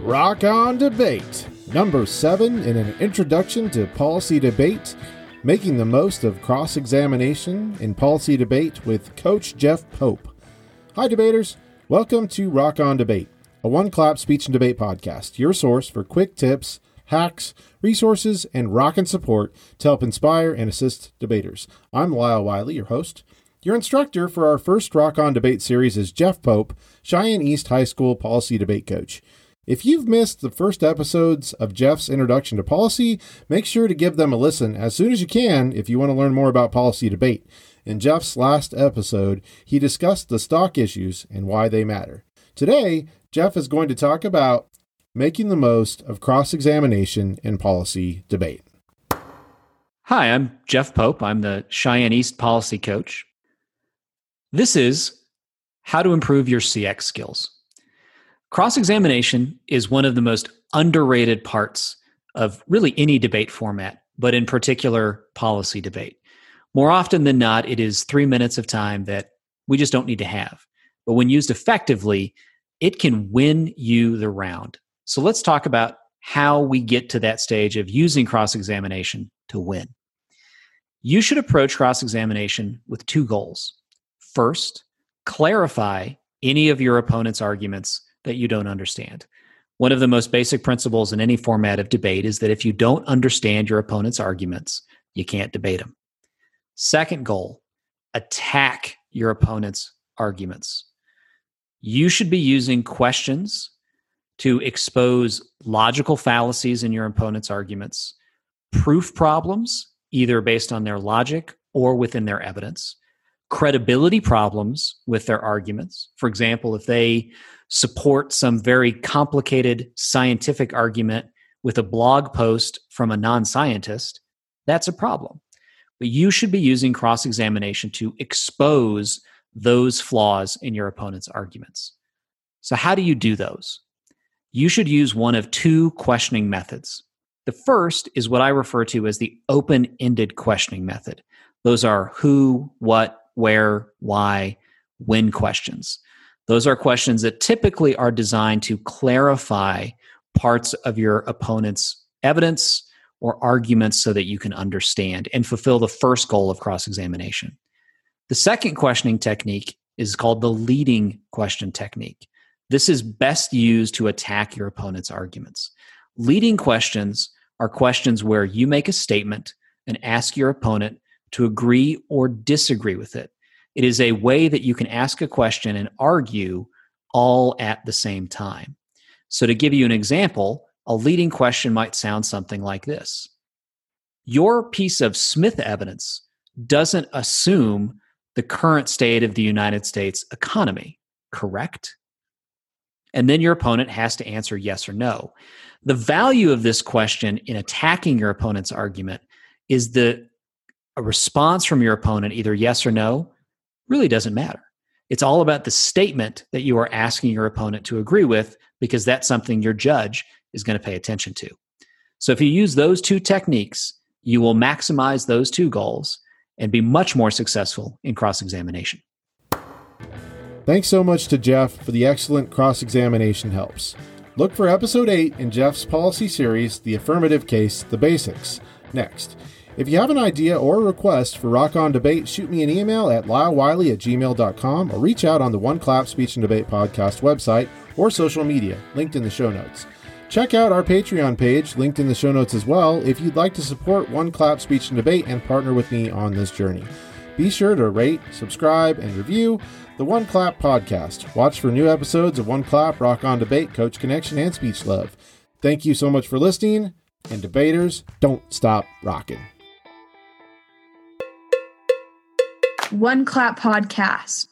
Rock on Debate, number seven in an introduction to policy debate, making the most of cross examination in policy debate with Coach Jeff Pope. Hi, debaters. Welcome to Rock on Debate, a one clap speech and debate podcast, your source for quick tips, hacks, resources, and rock and support to help inspire and assist debaters. I'm Lyle Wiley, your host. Your instructor for our first Rock on Debate series is Jeff Pope, Cheyenne East High School policy debate coach. If you've missed the first episodes of Jeff's introduction to policy, make sure to give them a listen as soon as you can if you want to learn more about policy debate. In Jeff's last episode, he discussed the stock issues and why they matter. Today, Jeff is going to talk about making the most of cross examination in policy debate. Hi, I'm Jeff Pope. I'm the Cheyenne East policy coach. This is how to improve your CX skills. Cross examination is one of the most underrated parts of really any debate format, but in particular, policy debate. More often than not, it is three minutes of time that we just don't need to have. But when used effectively, it can win you the round. So let's talk about how we get to that stage of using cross examination to win. You should approach cross examination with two goals. First, clarify any of your opponent's arguments that you don't understand. One of the most basic principles in any format of debate is that if you don't understand your opponent's arguments, you can't debate them. Second goal attack your opponent's arguments. You should be using questions to expose logical fallacies in your opponent's arguments, proof problems, either based on their logic or within their evidence, credibility problems with their arguments. For example, if they support some very complicated scientific argument with a blog post from a non scientist, that's a problem. But you should be using cross examination to expose those flaws in your opponent's arguments. So, how do you do those? You should use one of two questioning methods. The first is what I refer to as the open ended questioning method. Those are who, what, where, why, when questions. Those are questions that typically are designed to clarify parts of your opponent's evidence or arguments so that you can understand and fulfill the first goal of cross examination. The second questioning technique is called the leading question technique. This is best used to attack your opponent's arguments. Leading questions are questions where you make a statement and ask your opponent to agree or disagree with it. It is a way that you can ask a question and argue all at the same time. So, to give you an example, a leading question might sound something like this Your piece of Smith evidence doesn't assume the current state of the United States economy, correct? And then your opponent has to answer yes or no. The value of this question in attacking your opponent's argument is that a response from your opponent, either yes or no, really doesn't matter. It's all about the statement that you are asking your opponent to agree with because that's something your judge is going to pay attention to. So if you use those two techniques, you will maximize those two goals and be much more successful in cross examination. Thanks so much to Jeff for the excellent cross examination helps. Look for episode 8 in Jeff's policy series, The Affirmative Case The Basics, next. If you have an idea or a request for Rock On Debate, shoot me an email at lylewiley at gmail.com or reach out on the One Clap Speech and Debate podcast website or social media, linked in the show notes. Check out our Patreon page, linked in the show notes as well, if you'd like to support One Clap Speech and Debate and partner with me on this journey. Be sure to rate, subscribe, and review the One Clap podcast. Watch for new episodes of One Clap, Rock On Debate, Coach Connection, and Speech Love. Thank you so much for listening, and debaters, don't stop rocking. One Clap Podcast.